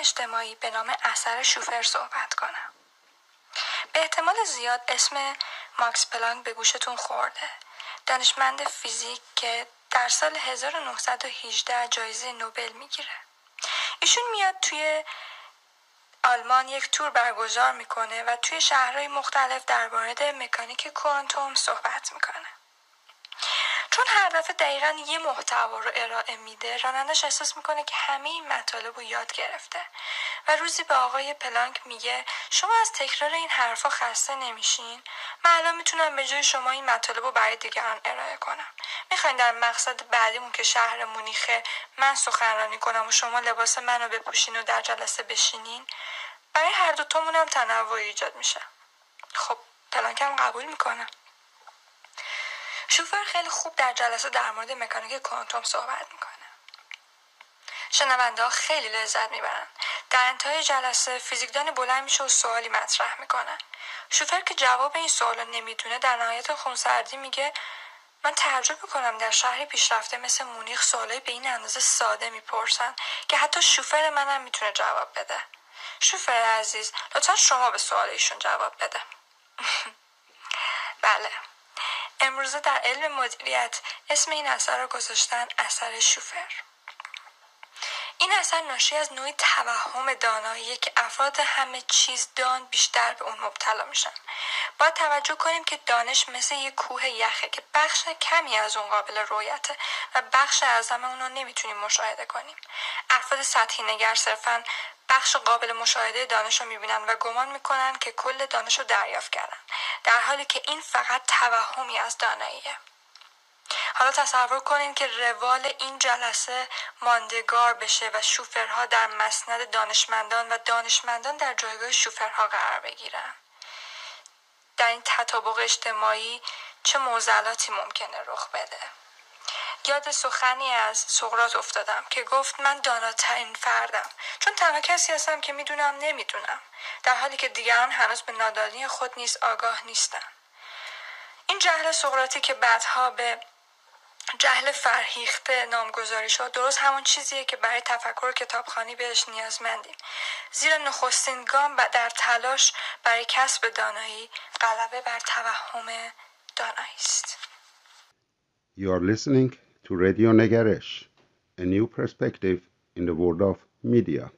اجتماعی به نام اثر شوفر صحبت کنم. به احتمال زیاد اسم ماکس پلانک به گوشتون خورده. دانشمند فیزیک که در سال 1918 جایزه نوبل می‌گیره. ایشون میاد توی آلمان یک تور برگزار می‌کنه و توی شهرهای مختلف در مورد مکانیک کوانتوم صحبت می‌کنه. چون هر دفعه دقیقا یه محتوا رو ارائه میده رانندش احساس می‌کنه که همه این مطالب رو یاد گرفته. و روزی به آقای پلانک میگه شما از تکرار این حرفا خسته نمیشین. من الان می‌تونم به جای شما این مطالب رو برای دیگران ارائه کنم. می‌خواین در مقصد بعدیمون که شهر مونیخه من سخنرانی کنم و شما لباس منو بپوشین و در جلسه بشینین؟ برای هر دوتامون هم تنوع ایجاد میشه. خب پلانکم قبول می‌کنم شوفر خیلی خوب در جلسه در مورد مکانیک کوانتوم صحبت می‌کنه. شنونده ها خیلی لذت می‌برن. در انتهای جلسه فیزیکدان بلند میشه و سوالی مطرح می‌کنه. شوفر که جواب این سوال نمی‌دونه در نهایت خونسردی میگه من تعجب می‌کنم در شهری پیشرفته مثل مونیخ سوالای به این اندازه ساده می‌پرسن که حتی شوفر منم می‌تونه جواب بده. شوفر عزیز لطفا شما به سوال ایشون جواب بده. بله. امروزه در علم مدیریت اسم این اثر را گذاشتن اثر شوفر. این اثر ناشی از نوعی توهم دانایی که افراد همه چیز دان بیشتر به اون مبتلا میشن. باید توجه کنیم که دانش مثل یک کوه یخه که بخش کمی از اون قابل رویته و بخش اعظم اون رو نمی‌تونیم مشاهده کنیم. افراد سطحی نگر صرفا بخش قابل مشاهده دانش رو می‌بینن و گمان می‌کنن که کل دانش رو دریافت کردن. در حالی که این فقط توهمی از داناییه. حالا تصور کنین که روال این جلسه ماندگار بشه و شوفرها در مسند دانشمندان و دانشمندان در جایگاه شوفرها قرار بگیرن. در این تطابق اجتماعی چه موزلاتی ممکنه رخ بده؟ یاد سخنی از سقرات افتادم که گفت من داناترین فردم چون تنها کسی هستم که می‌دونم نمی‌دونم. در حالی که دیگران هنوز به نادانی خود نیز آگاه نیستن این جهل سقراطی که بعدها به جهل فرهیخته نامگذاری شد درست همون چیزیه که برای تفکر کتابخانی بهش نیازمندیم زیرا نخستین گام در تلاش برای کسب دانایی غلبه بر توهم دانایی است You are listening to Radio Negaresh, a new perspective in the world of media.